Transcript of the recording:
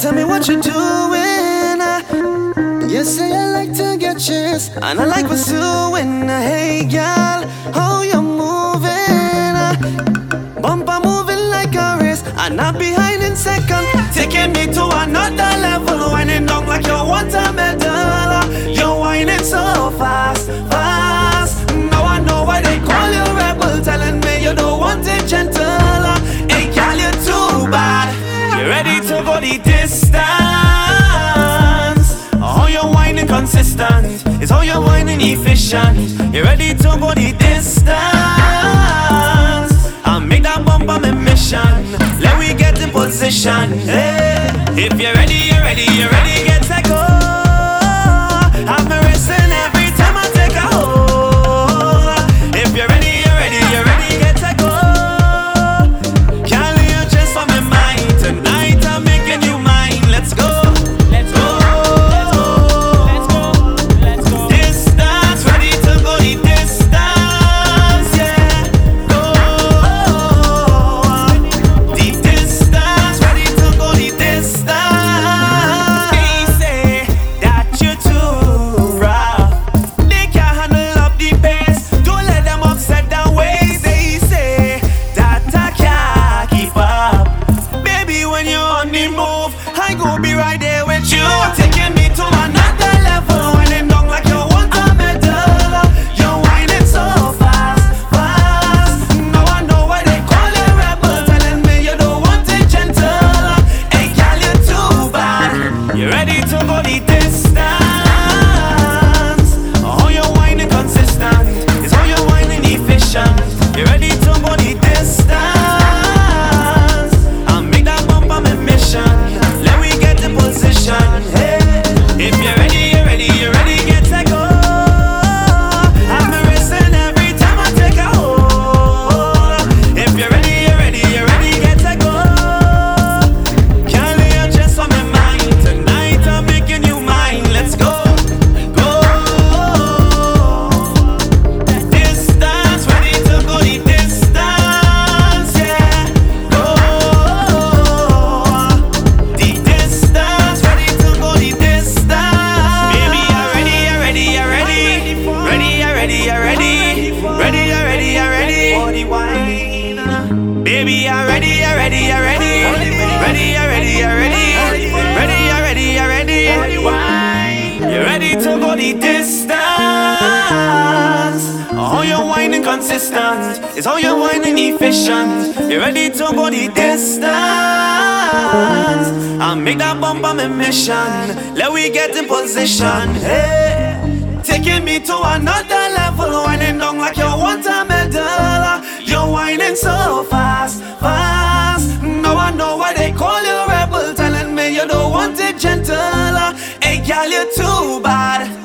Tell me what you're doing. I, you say I like to get chance, and I like pursuing. Hey, girl, how you moving? I, bumper moving like a race, and I behind. efficient. You ready to go the distance I make that bump on my mission. Let we get in position. Hey. If you're ready, you're ready, you're ready. body to body distance. Consistent efficient. You ready? already, already, already. Ready, already, already. Ready, already, already. You're ready to go the distance. All your whining consistent. is all your whining efficient. You're ready to go the distance. I make that bump on my mission. Let we get in position. Hey. Taking me to another level, Whining down like your one time and gentle, a hey, y'all, too bad.